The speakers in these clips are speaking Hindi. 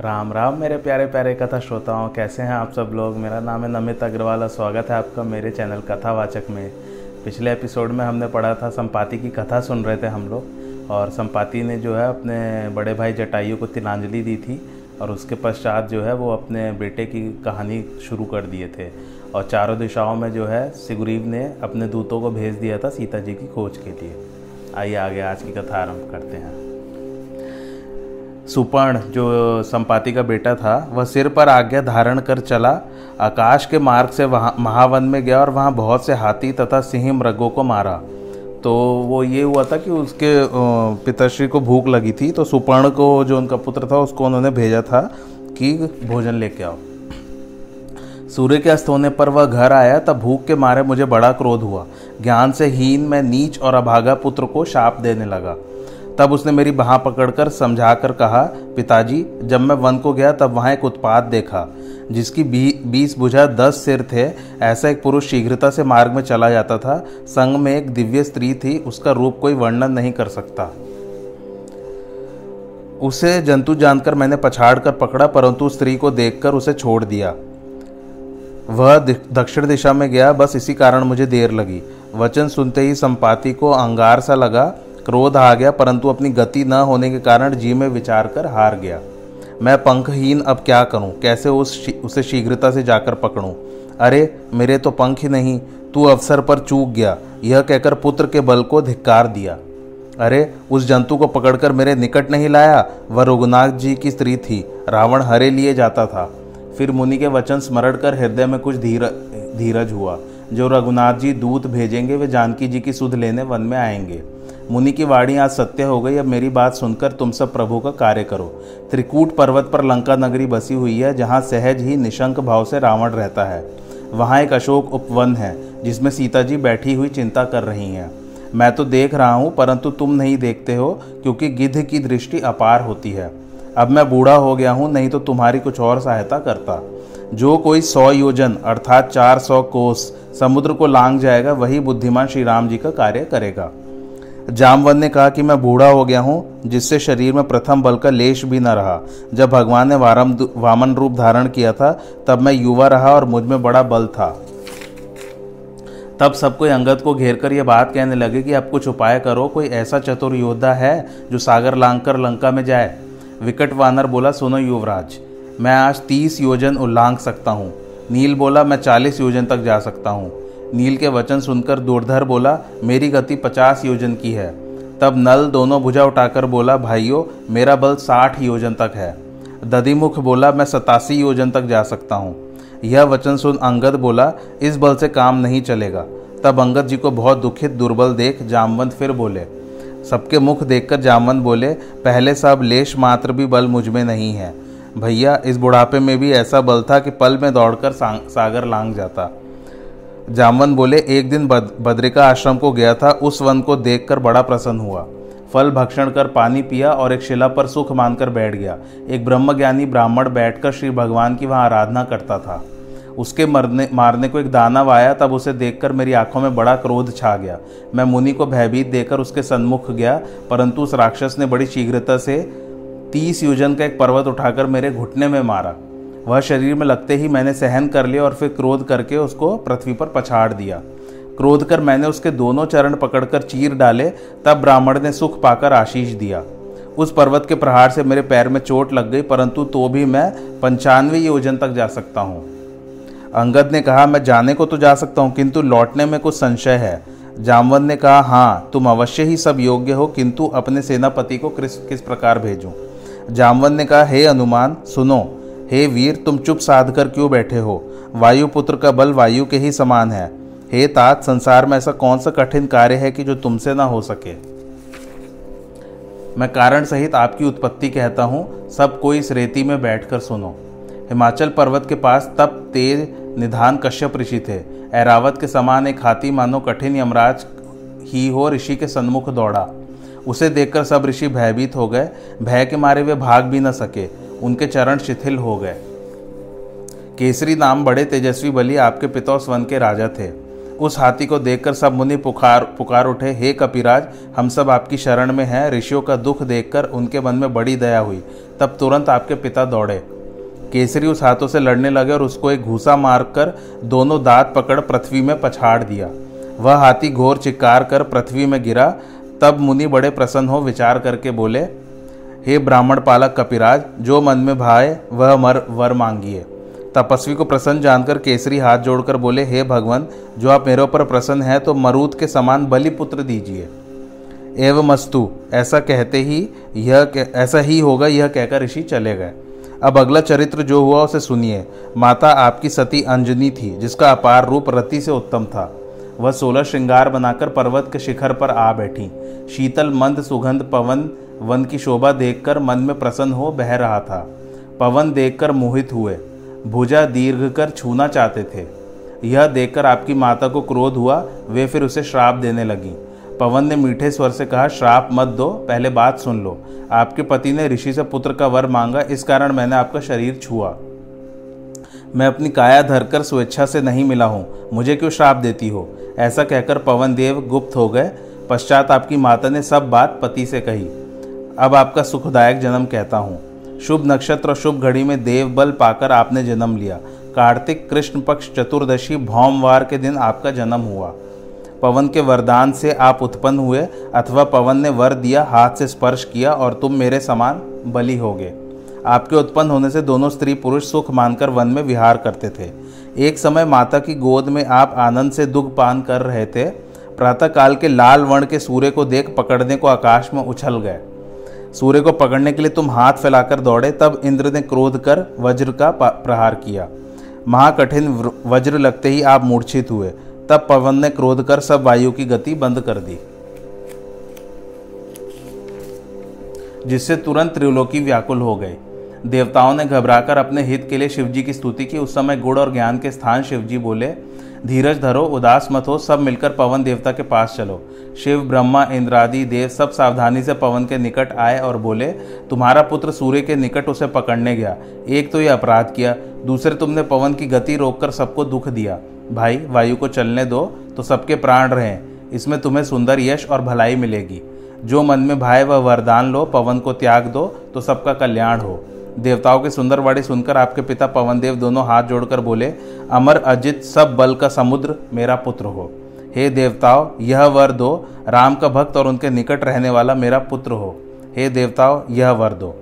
राम राम, मेरे प्यारे प्यारे कथा श्रोताओं, कैसे हैं आप सब लोग? मेरा नाम है नमित अग्रवाल स्वागत है आपका मेरे चैनल कथावाचक में। पिछले एपिसोड में हमने पढ़ा था, संपाति की कथा सुन रहे थे हम लोग, और संपाति ने जो है अपने बड़े भाई जटायु को तिलांजलि दी थी, और उसके पश्चात जो है वो अपने बेटे की कहानी शुरू कर दिए थे। और चारों दिशाओं में जो है सिगुरीव ने अपने दूतों को भेज दिया था, सीता जी की खोज के लिए। आइए आगे आज की कथा आरंभ करते हैं। सुपर्ण, जो संपाति का बेटा था, वह सिर पर आज्ञा धारण कर चला। आकाश के मार्ग से वहाँ, महावन में गया और वहाँ बहुत से हाथी तथा सिंह मृगों को मारा। तो वो ये हुआ था कि उसके पिताश्री को भूख लगी थी तो सुपर्ण को जो उनका पुत्र था, उसको उन्होंने भेजा था कि भोजन लेके आओ। सूर्य के अस्त होने पर वह घर आया, तब भूख के मारे मुझे बड़ा क्रोध हुआ। ज्ञान से हीन मैं नीच और अभागा पुत्र को शाप देने लगा। तब उसने मेरी बाह पकड़कर समझाकर कहा पिताजी जब मैं वन को गया तब वहाँ एक उत्पाद देखा जिसकी बी, बीस बुझा दस सिर थे। ऐसा एक पुरुष शीघ्रता से मार्ग में चला जाता था। संग में एक दिव्य स्त्री थी उसका रूप कोई वर्णन नहीं कर सकता। उसे जंतु जानकर मैंने पछाड़ कर पकड़ा परंतु स्त्री को देखकर उसे छोड़ दिया। वह दक्षिण दिशा में गया बस इसी कारण मुझे देर लगी। वचन सुनते ही संपाति को अंगार सा लगा क्रोध आ गया, परंतु अपनी गति न होने के कारण जी में विचार कर हार गया। मैं पंखहीन अब क्या करूँ? कैसे उस उसे शीघ्रता से जाकर पकड़ूं? अरे, मेरे तो पंख ही नहीं, तू अवसर पर चूक गया। यह कहकर पुत्र के बल को धिक्कार दिया। अरे, उस जंतु को पकड़कर मेरे निकट नहीं लाया? वह रघुनाथ जी की स्त्री थी, रावण हरे लिए जाता था। फिर मुनि के वचन स्मरण कर हृदय में कुछ धीर, धीरज हुआ। जो रघुनाथ जी दूत भेजेंगे, वे जानकी जी की सुध लेने वन में आएँगे। मुनि की वाणी आज सत्य हो गई, अब मेरी बात सुनकर तुम सब प्रभु का कार्य करो। त्रिकूट पर्वत पर लंका नगरी बसी हुई है, जहाँ सहज ही निशंक भाव से रावण रहता है। वहाँ एक अशोक उपवन है, जिसमें सीता जी बैठी हुई चिंता कर रही हैं। मैं तो देख रहा हूँ, परंतु तुम नहीं देखते हो, क्योंकि गिद्ध की दृष्टि अपार होती है। अब मैं बूढ़ा हो गया हूँ, नहीं तो तुम्हारी कुछ और सहायता करता। जो कोई सौ योजन, अर्थात चार सौ कोस, समुद्र को लांग जाएगा, वही बुद्धिमान श्री राम जी का कार्य करेगा। जामवन ने कहा कि मैं बूढ़ा हो गया हूँ, जिससे शरीर में प्रथम बल का लेश भी न रहा। जब भगवान ने वारम वामन रूप धारण किया था, तब मैं युवा रहा और मुझमें बड़ा बल था। तब सब कोई अंगद को घेर कर यह बात कहने लगे कि अब कुछ उपाय करो, कोई ऐसा चतुर योद्धा है जो सागर लांग कर लंका में जाए। विकट वानर बोला, सुनो युवराज मैं आज तीस योजन उल्लांघ सकता हूँ। नील बोला, मैं चालीस योजन तक जा सकता हूँ। नील के वचन सुनकर दूरधर बोला, मेरी गति पचास योजन की है। तब नल दोनों भुजा उठाकर बोला, भाइयों, मेरा बल साठ योजन तक है। दधिमुख बोला, मैं सतासी योजन तक जा सकता हूँ। यह वचन सुन अंगद बोला, इस बल से काम नहीं चलेगा। तब अंगद जी को बहुत दुखित दुर्बल देख जामवंत फिर बोले। सबके मुख देखकर जामवंत बोले, पहले सब लेश मात्र भी बल मुझमें नहीं है। भैया इस बुढ़ापे में भी ऐसा बल था कि पल में दौड़कर सागर लांग जाता। जामवन बोले एक दिन बद, बद्रिका आश्रम को गया था उस वन को देखकर बड़ा प्रसन्न हुआ। फल भक्षण कर पानी पिया और एक शिला पर सुख मानकर बैठ गया। एक ब्रह्मज्ञानी ब्राह्मण बैठकर श्री भगवान की वहाँ आराधना करता था। उसके मरने मारने को एक दानव आया तब उसे देखकर मेरी आँखों में बड़ा क्रोध छा गया। मैं मुनि को भयभीत देकर उसके सन्मुख गया परंतु उस राक्षस ने बड़ी शीघ्रता से तीस योजन का एक पर्वत उठाकर मेरे घुटने में मारा। वह शरीर में लगते ही मैंने सहन कर लिया और फिर क्रोध करके उसको पृथ्वी पर पछाड़ दिया। क्रोध कर मैंने उसके दोनों चरण पकड़कर चीर डाले, तब ब्राह्मण ने सुख पाकर आशीष दिया। उस पर्वत के प्रहार से मेरे पैर में चोट लग गई, परंतु तो भी मैं पंचानवे योजन तक जा सकता हूँ। अंगद ने कहा, मैं जाने को तो जा सकता हूँ, किंतु लौटने में कुछ संशय है। जामवंत ने कहा हाँ तुम अवश्य ही सब योग्य हो, किंतु अपने सेनापति को किस किस प्रकार भेजूं? जामवंत ने कहा, हे अनुमान सुनो। हे वीर, तुम चुप साध कर क्यों बैठे हो? वायुपुत्र का बल वायु के ही समान है। हे तात, संसार में ऐसा कौन सा कठिन कार्य है कि जो तुमसे ना हो सके? मैं कारण सहित आपकी उत्पत्ति कहता हूँ, सब कोई इस रेती में बैठकर सुनो। हिमाचल पर्वत के पास तब तेज, निधान कश्यप ऋषि थे। ऐरावत के समान एक हाथी मानो कठिन यमराज ही हो, ऋषि के सन्मुख दौड़ा। उसे देखकर सब ऋषि भयभीत हो गए। भय के मारे वे भाग भी न सके। उनके चरण शिथिल हो गए। केसरी नाम बड़े तेजस्वी बलि आपके पिता वन के राजा थे। उस हाथी को देखकर सब मुनि पुकार पुकार उठे, हे कपिराज, हम सब आपकी शरण में हैं। ऋषियों का दुख देखकर उनके मन में बड़ी दया हुई। तब तुरंत आपके पिता दौड़े। केसरी उस हाथों से लड़ने लगे और उसको एक घूसा मारकर दोनों दांत पकड़ पृथ्वी में पछाड़ दिया। वह हाथी घोर चिक्कार कर पृथ्वी में गिरा। तब मुनि बड़े प्रसन्न हो विचार करके बोले, हे ब्राह्मण पालक कपिराज, जो मन में भाए, वह मर, वर मांगिए. तपस्वी को प्रसन्न जानकर केसरी हाथ जोड़कर बोले, हे भगवान, जो आप मेरे ऊपर प्रसन्न हैं तो मरूद के समान बलि पुत्र दीजिए। एवं मस्तु, ऐसा कहते ही, यह ऐसा ही होगा, यह कहकर ऋषि चले गए। अब अगला चरित्र जो हुआ, उसे सुनिए। माता आपकी सती अंजनी थी, जिसका अपार रूप रति से उत्तम था। वह सोलह श्रृंगार बनाकर पर्वत के शिखर पर आ बैठी। शीतल, मंद, सुगंध, पवन, वन की शोभा देखकर मन में प्रसन्न हो बह रहा था। पवन देखकर मोहित हुए। भुजा दीर्घ कर छूना चाहते थे। यह देखकर आपकी माता को क्रोध हुआ, वे फिर उसे श्राप देने लगी। पवन ने मीठे स्वर से कहा, श्राप मत दो, पहले बात सुन लो। आपके पति ने ऋषि से पुत्र का वर मांगा, इस कारण मैंने आपका शरीर छुआ। मैं अपनी काया धरकर स्वेच्छा से नहीं मिला हूँ। मुझे क्यों श्राप देती हो? ऐसा कहकर पवन देव गुप्त हो गए। पश्चात आपकी माता ने सब बात पति से कही। अब आपका सुखदायक जन्म कहता हूँ। शुभ नक्षत्र और शुभ घड़ी में देव बल पाकर आपने जन्म लिया। कार्तिक कृष्ण पक्ष चतुर्दशी भौमवार के दिन आपका जन्म हुआ। पवन के वरदान से आप उत्पन्न हुए अथवा पवन ने वर दिया, हाथ से स्पर्श किया और तुम मेरे समान बलि हो गए। आपके उत्पन्न होने से दोनों स्त्री पुरुष सुख मानकर वन में विहार करते थे। एक समय माता की गोद में आप आनंद से दुख पान कर रहे थे। प्रातःकाल के लाल वर्ण के सूर्य को देख पकड़ने को आकाश में उछल गए। सूर्य को पकड़ने के लिए तुम हाथ फैलाकर दौड़े, तब इंद्र ने क्रोध कर वज्र का प्रहार किया। महाकठिन वज्र लगते ही आप मूर्छित हुए। तब पवन ने क्रोध कर सब वायु की गति बंद कर दी। जिससे तुरंत त्रिलोकी व्याकुल हो गए देवताओं ने घबराकर अपने हित के लिए शिवजी की स्तुति की। उस समय गुड़ और ज्ञान के स्थान शिवजी बोले, धीरज धरो, उदास मत हो, सब मिलकर पवन देवता के पास चलो। शिव, ब्रह्मा, इंद्रादि, देव सब सावधानी से पवन के निकट आए और बोले, तुम्हारा पुत्र सूर्य के निकट उसे पकड़ने गया। एक तो ये अपराध किया, दूसरे तुमने पवन की गति रोककर सबको दुख दिया। भाई, वायु को चलने दो तो सबके प्राण रहें। इसमें तुम्हें सुंदर यश और भलाई मिलेगी। जो मन में भाई वह वरदान लो, पवन को त्याग दो तो सबका कल्याण हो। देवताओं की सुंदर वाणी सुनकर आपके पिता पवन देव दोनों हाथ जोड़कर बोले, अमर अजित, सब बल का समुद्र मेरा पुत्र हो। हे देवताओं, यह वर दो। राम का भक्त और उनके निकट रहने वाला मेरा पुत्र हो। हे देवताओं, यह वर दो।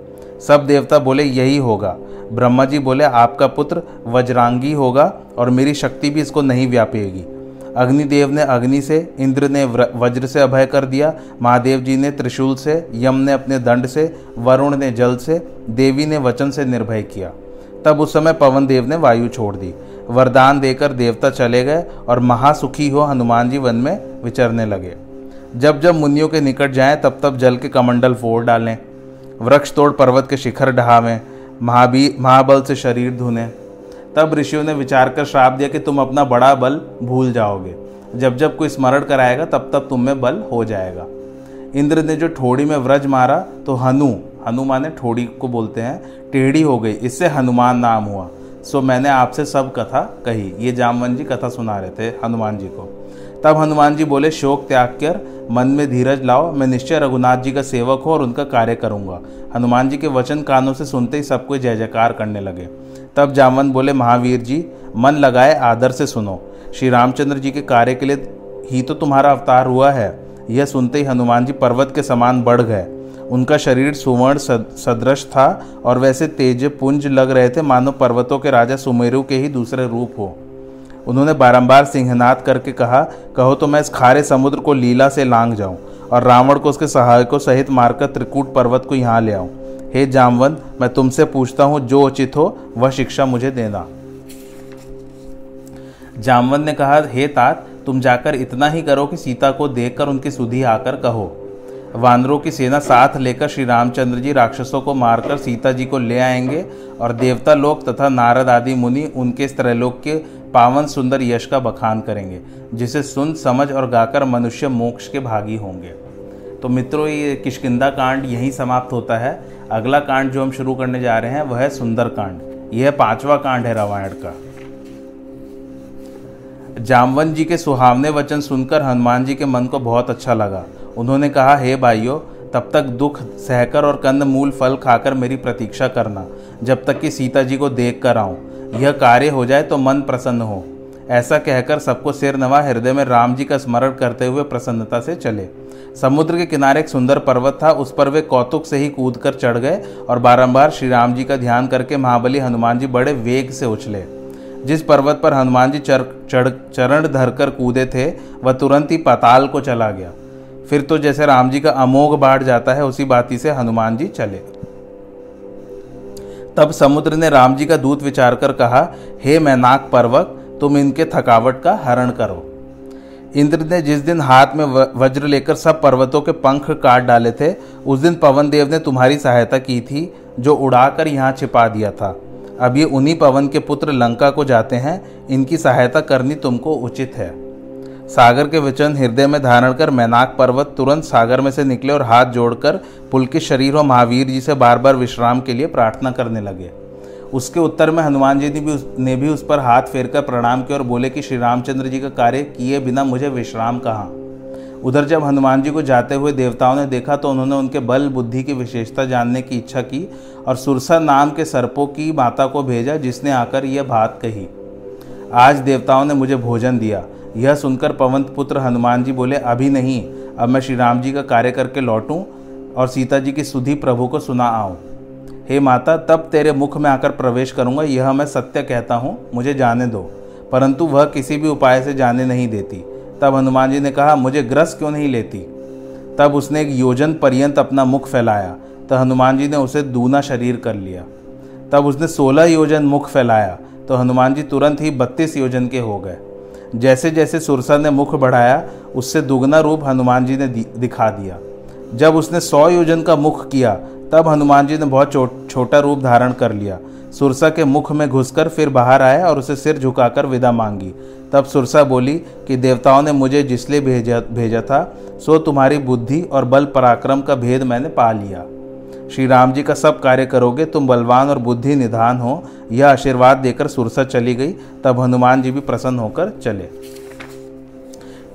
सब देवता बोले, यही होगा। ब्रह्मा जी बोले, आपका पुत्र वज्रांगी होगा और मेरी शक्ति भी इसको नहीं व्यापेगी। अग्निदेव ने अग्नि से, इंद्र ने वज्र से अभय कर दिया, महादेव जी ने त्रिशूल से, यम ने अपने दंड से, वरुण ने जल से, देवी ने वचन से निर्भय किया। तब उस समय पवन देव ने वायु छोड़ दी। वरदान देकर देवता चले गए और महासुखी हो हनुमान जी वन में विचरने लगे। जब जब मुनियों के निकट जाएँ, तब तब जल के कमंडल फोड़ डालें। वृक्ष तोड़ पर्वत के शिखर ढहावें। महाबी, महाबल से शरीर धुने। तब ऋषियों ने विचार कर श्राप दिया कि तुम अपना बड़ा बल भूल जाओगे। जब जब कोई स्मरण कराएगा, तब तब तुम में बल हो जाएगा। इंद्र ने जो ठोड़ी में व्रज मारा तो हनु हनुमान ने ठोड़ी को बोलते हैं, टेढ़ी हो गई, इससे हनुमान नाम हुआ। सो मैंने आपसे सब कथा कही। ये जामवन जी कथा सुना रहे थे हनुमान जी को। तब हनुमान जी बोले, शोक त्याग कर, मन में धीरज लाओ, मैं निश्चय रघुनाथ जी का सेवक हूँ और उनका कार्य करूँगा। हनुमान जी के वचन कानों से सुनते ही सबको जय जयकार करने लगे। तब जामवंत बोले, महावीर जी, मन लगाए, आदर से सुनो। श्री रामचंद्र जी के कार्य के लिए ही तो तुम्हारा अवतार हुआ है। यह सुनते ही हनुमान जी पर्वत के समान बढ़ गए। उनका शरीर सुवर्ण सदृश था और वैसे तेज पुंज लग रहे थे, मानो पर्वतों के राजा सुमेरु के ही दूसरे रूप हो। उन्होंने बारंबार सिंहनाद करके कहा, कहो तो मैं इस खारे समुद्र को लीला से लांग जाऊँ और रावण को उसके सहायकों सहित मारकर त्रिकूट पर्वत को यहाँ ले आऊँ। हे जामवंत, मैं तुमसे पूछता हूँ, जो उचित हो, वह शिक्षा मुझे देना। जामवंत ने कहा, हे तात, तुम जाकर इतना ही करो कि सीता को देखकर उनकी सुधी आकर कहो। वानरों की सेना साथ लेकर श्री रामचंद्र जी राक्षसों को मारकर सीता जी को ले आएँगे और देवता लोक तथा नारद आदि मुनि उनके त्रैलोक के पावन सुंदर यश का बखान करेंगे, जिसे सुन, समझ और गाकर मनुष्य मोक्ष के भागी होंगे। तो मित्रों, ये किशकिंदा कांड यहीं समाप्त होता है। अगला कांड जो हम शुरू करने जा रहे हैं, वह है सुंदर कांड। यह पांचवा कांड है रामायण का। जामवन जी के सुहावने वचन सुनकर हनुमान जी के मन को बहुत अच्छा लगा। उन्होंने कहा, हे भाइयों, तब तक दुख, सहकर और कंद मूल फल खाकर मेरी प्रतीक्षा करना। जब तक कि सीता जी को देख कर आऊँ। यह कार्य हो जाए तो मन प्रसन्न हो। ऐसा कहकर सबको सिर नवा हृदय में राम जी का स्मरण करते हुए प्रसन्नता से चले। समुद्र के किनारे एक सुंदर पर्वत था, उस पर वे कौतुक से ही कूद कर चढ़ गए और बारंबार श्री राम जी का ध्यान करके महाबली हनुमान जी बड़े वेग से उछले। जिस पर्वत पर हनुमान जी चढ़ चढ़, चरण धरकर कूदे थे, वह तुरंत ही पाताल को चला गया। फिर तो जैसे राम जी का अमोघ बाढ़ जाता है, उसी बाती से हनुमान जी चले। तब समुद्र ने राम जी का दूत विचार कर कहा, हे मैनाक पर्वत तुम इनके थकावट का हरण करो। इंद्र ने जिस दिन हाथ में वज्र लेकर सब पर्वतों के पंख काट डाले थे, उस दिन पवन देव ने तुम्हारी सहायता की थी, जो उड़ाकर यहाँ छिपा दिया था। अब ये उन्हीं पवन के पुत्र लंका को जाते हैं, इनकी सहायता करनी तुमको उचित है। सागर के वचन हृदय में धारण कर मैनाक पर्वत तुरंत सागर में से निकले और हाथ जोड़कर पुल के शरीर और महावीर जी से बार बार विश्राम के लिए प्रार्थना करने लगे। उसके उत्तर में हनुमान जी ने भी ने भी उस पर हाथ फेरकर प्रणाम किया और बोले कि श्री रामचंद्र जी का कार्य किए बिना मुझे विश्राम कहाँ? उधर जब हनुमान जी को जाते हुए देवताओं ने देखा तो उन्होंने उनके बल, बुद्धि की विशेषता जानने की इच्छा की और सुरसा नाम के सर्पों की माता को भेजा जिसने आकर यह बात कही। आज देवताओं ने मुझे भोजन दिया। यह सुनकर पवन पुत्र हनुमान जी बोले, अभी नहीं, अब मैं श्री राम जी का कार्य करके लौटूं और सीता जी की सुधी प्रभु को सुना आऊँ। हे माता, तब तेरे मुख में आकर प्रवेश करूँगा, यह मैं सत्य कहता हूँ, मुझे जाने दो। परंतु वह किसी भी उपाय से जाने नहीं देती। तब हनुमान जी ने कहा, मुझे ग्रस क्यों नहीं लेती? तब उसने एक योजन पर्यंत अपना मुख फैलाया। तो हनुमान जी ने उसे दूना शरीर कर लिया। तब उसने सोलह योजन मुख फैलाया। तो हनुमान जी तुरंत ही बत्तीस योजन के हो गए। जैसे जैसे सुरसा ने मुख बढ़ाया, उससे दुगना रूप हनुमान जी ने दिखा दिया। जब उसने सौ योजन का मुख किया तब हनुमान जी ने बहुत छो, छोटा रूप धारण कर लिया। सुरसा के मुख में घुसकर फिर बाहर आए और उसे सिर झुकाकर विदा मांगी। तब सुरसा बोली कि देवताओं ने मुझे जिसलिए भेजा भेजा था सो तुम्हारी बुद्धि और बल पराक्रम का भेद मैंने पा लिया। श्री राम जी का सब कार्य करोगे तुम बलवान और बुद्धि निधान हो यह आशीर्वाद देकर सुरसा चली गई। तब हनुमान जी भी प्रसन्न होकर चले।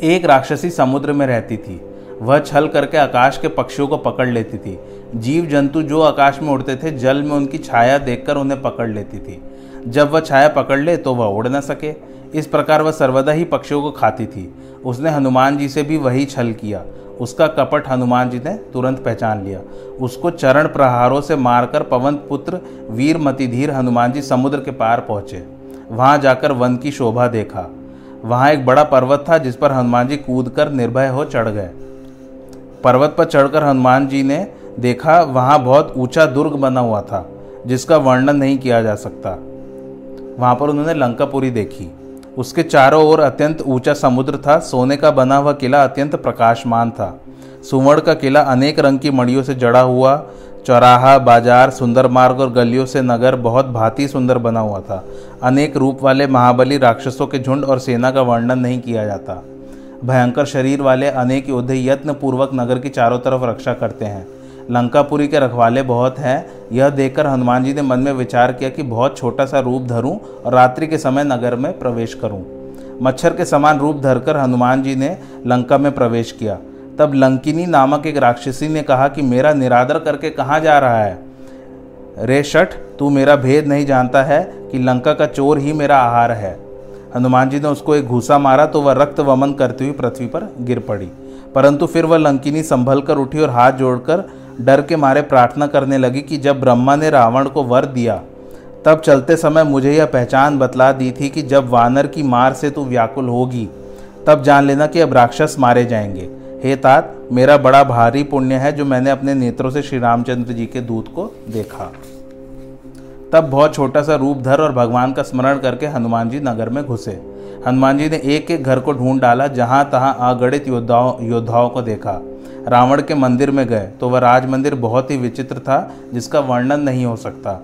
एक राक्षसी समुद्र में रहती थी। वह छल करके आकाश के पक्षियों को पकड़ लेती थी। जीव जंतु जो आकाश में उड़ते थे, जल में उनकी छाया देखकर उन्हें पकड़ लेती थी। जब वह छाया पकड़ ले तो वह उड़ न सके। इस प्रकार वह सर्वदा ही पक्षियों को खाती थी। उसने हनुमान जी से भी वही छल किया। उसका कपट हनुमान जी ने तुरंत पहचान लिया। उसको चरण प्रहारों से मारकर पवन पुत्र वीर मतिधीर हनुमान जी समुद्र के पार पहुँचे। वहाँ जाकर वन की शोभा देखा। वहाँ एक बड़ा पर्वत था, जिस पर हनुमान जी कूद कर निर्भय हो चढ़ गए। पर्वत पर चढ़कर हनुमान जी ने देखा, वहाँ बहुत ऊँचा दुर्ग बना हुआ था, जिसका वर्णन नहीं किया जा सकता। वहाँ पर उन्होंने लंकापुरी देखी। उसके चारों ओर अत्यंत ऊँचा समुद्र था, सोने का बना हुआ किला अत्यंत प्रकाशमान था। सुवर्ण का किला अनेक रंग की मड़ियों से जड़ा हुआ, चौराहा, बाज़ार, सुंदर मार्ग और गलियों से नगर बहुत भांति सुंदर बना हुआ था। अनेक रूप वाले महाबली राक्षसों के झुंड और सेना का वर्णन नहीं किया जाता। भयंकर शरीर वाले अनेक योद्धे यत्न पूर्वक नगर की चारों तरफ़ रक्षा करते हैं। लंकापुरी के रखवाले बहुत हैं। यह देखकर हनुमान जी ने मन में विचार किया कि बहुत छोटा सा रूप धरूं और रात्रि के समय नगर में प्रवेश करूँ। मच्छर के समान रूप धरकर हनुमान जी ने लंका में प्रवेश किया। तब लंकिनी नामक एक राक्षसी ने कहा कि मेरा निरादर करके कहाँ जा रहा है? रे शठ, तू मेरा भेद नहीं जानता है कि लंका का चोर ही मेरा आहार है। हनुमान जी ने उसको एक घूसा मारा तो वह रक्त वमन करती हुई पृथ्वी पर गिर पड़ी। परंतु फिर वह लंकिनी संभल कर उठी और हाथ जोड़कर डर के मारे प्रार्थना करने लगी कि जब ब्रह्मा ने रावण को वर दिया, तब चलते समय मुझे यह पहचान बतला दी थी कि जब वानर की मार से तू व्याकुल होगी, तब जान लेना कि अब राक्षस मारे जाएँगे। हे तात, मेरा बड़ा भारी पुण्य है जो मैंने अपने नेत्रों से श्री रामचंद्र जी के दूत को देखा। तब बहुत छोटा सा रूप धर और भगवान का स्मरण करके हनुमान जी नगर में घुसे। हनुमान जी ने एक एक घर को ढूंढ डाला, जहाँ तहां अगणित योद्धाओं योद्धाओं को देखा। रावण के मंदिर में गए तो वह राज मंदिर बहुत ही विचित्र था, जिसका वर्णन नहीं हो सकता।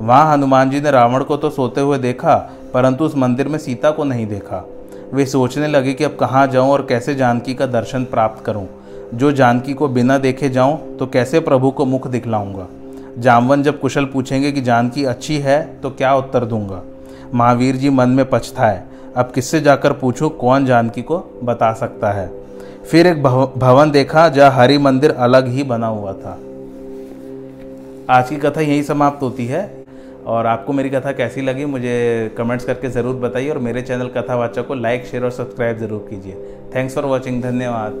वहाँ हनुमान जी ने रावण को तो सोते हुए देखा, परंतु उस मंदिर में सीता को नहीं देखा। वे सोचने लगे कि अब कहाँ जाऊँ और कैसे जानकी का दर्शन प्राप्त करूँ। जो जानकी को बिना देखे जाऊँ तो कैसे प्रभु को मुख दिखलाऊँगा? जामवन जब कुशल पूछेंगे कि जानकी अच्छी है तो क्या उत्तर दूँगा? महावीर जी मन में पछताए। अब किससे जाकर पूछूँ कौन जानकी को बता सकता है? फिर एक भवन देखा जहाँ हरि मंदिर अलग ही बना हुआ था। आज की कथा यही समाप्त होती है। और आपको मेरी कथा कैसी लगी, मुझे कमेंट्स करके ज़रूर बताइए। और मेरे चैनल कथावाचक को लाइक, शेयर और सब्सक्राइब ज़रूर कीजिए। थैंक्स फॉर वॉचिंग, धन्यवाद।